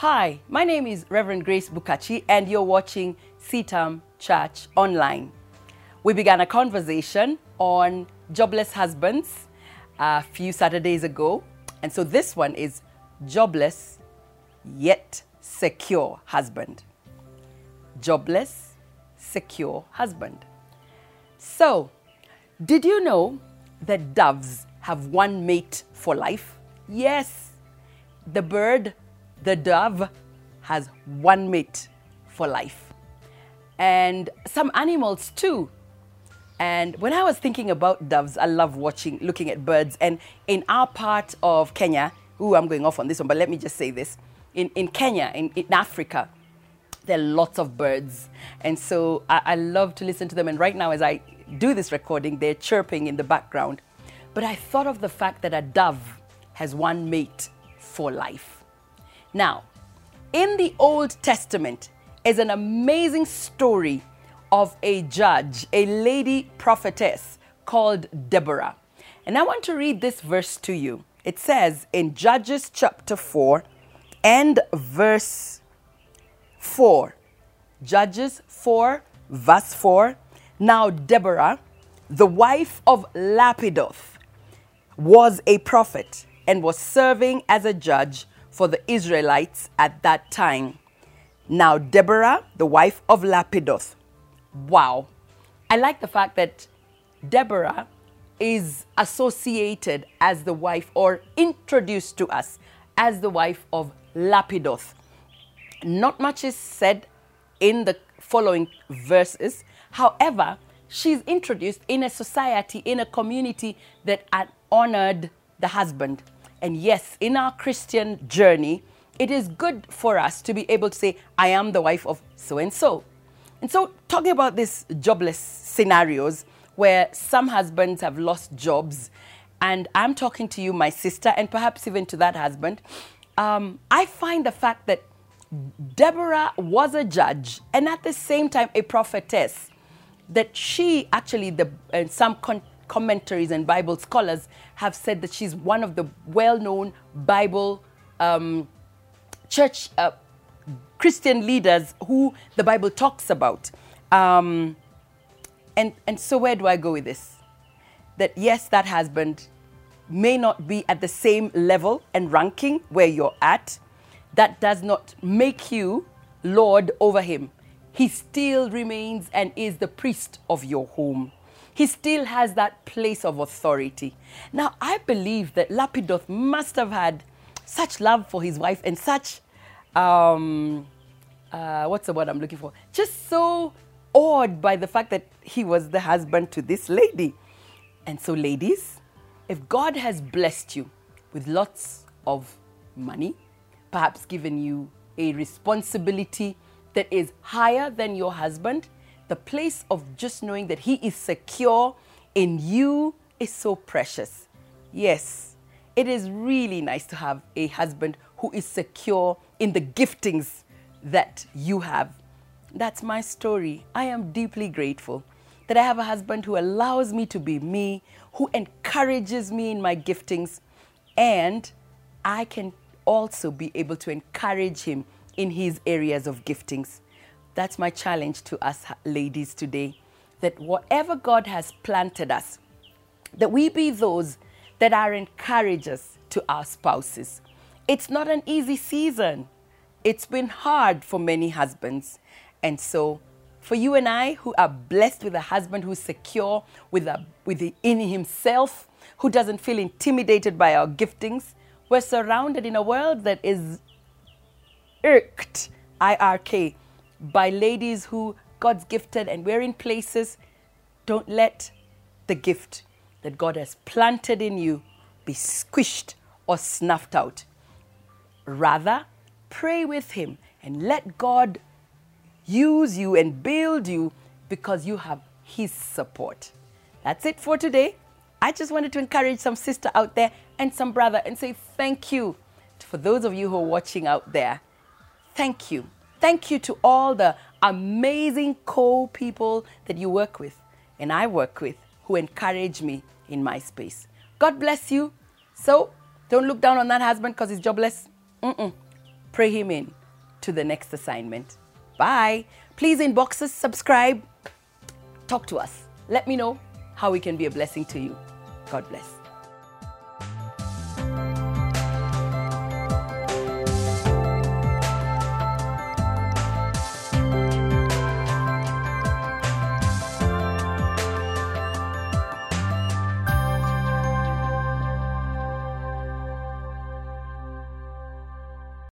Hi, my name is Reverend Grace Bukachi, and you're watching CITAM Church Online. We began a conversation on jobless husbands a few Saturdays ago, and so this one is jobless yet secure husband. Jobless, secure husband. So, did you know that doves have one mate for life? Yes, the bird, the dove, has one mate for life. And some animals too. And when I was thinking about doves, I love watching, looking at birds. And in our part of Kenya, ooh, I'm going off on this one, but let me just say this. In, in Kenya, in, in Africa, there are lots of birds. And so I, I love to listen to them. And right now, as I do this recording, they're chirping in the background. But I thought of the fact that a dove has one mate for life. Now, in the Old Testament is an amazing story of a judge, a lady prophetess called Deborah. And I want to read this verse to you. It says in Judges chapter 4 and verse 4. Judges 4, verse 4. Now, Deborah, the wife of Lapidoth, was a prophet and was serving as a judge for the Israelites at that time. Now, Deborah, the wife of Lapidoth, wow. I like the fact that Deborah is associated as the wife or introduced to us as the wife of Lapidoth. Not much is said in the following verses. However, she's introduced in a society, in a community that honored the husband. And yes, in our Christian journey, it is good for us to be able to say, I am the wife of so and so. And so, talking about these jobless scenarios where some husbands have lost jobs, and I'm talking to you, my sister, and perhaps even to that husband, um, I find the fact that Deborah was a judge and at the same time a prophetess. That she actually, the uh, some commentaries and Bible scholars have said that she's one of the well-known Bible um, church uh, Christian leaders who the Bible talks about. Um, and and so where do I go with this? That yes, that husband may not be at the same level and ranking where you're at that does not make you Lord over him. He still remains and is the priest of your home. He still has that place of authority. Now, I believe that Lapidoth must have had such love for his wife and such, um, uh, what's the word I'm looking for? Just so awed by the fact that he was the husband to this lady. And so, ladies, if God has blessed you with lots of money, perhaps given you a responsibility that is higher than your husband, the place of just knowing that he is secure in you is so precious. Yes, it is really nice to have a husband who is secure in the giftings that you have. That's my story. I am deeply grateful that I have a husband who allows me to be me, who encourages me in my giftings, and I can also be able to encourage him in his areas of giftings. That's my challenge to us ladies today that whatever God has planted us, that we be those that are encouragers to our spouses. It's not an easy season. It's been hard for many husbands. And so, for you and I who are blessed with a husband who's secure with a, with the, in himself, who doesn't feel intimidated by our giftings, we're surrounded in a world that is irked, I R K, by ladies who God's gifted and we're in places. Don't let the gift that God has planted in you be squished or snuffed out. Rather, pray with Him and let God use you and build you because you have His support. That's it for today. I just wanted to encourage some sister out there and some brother and say thank you for those of you who are watching out there. Thank you. Thank you to all the amazing co people that you work with and I work with who encourage me in my space. God bless you. So don't look down on that husband because he's jobless. Mm-mm. pray him in to the next assignment. Bye. Please inbox us, subscribe, talk to us. Let me know how we can be a blessing to you. God bless.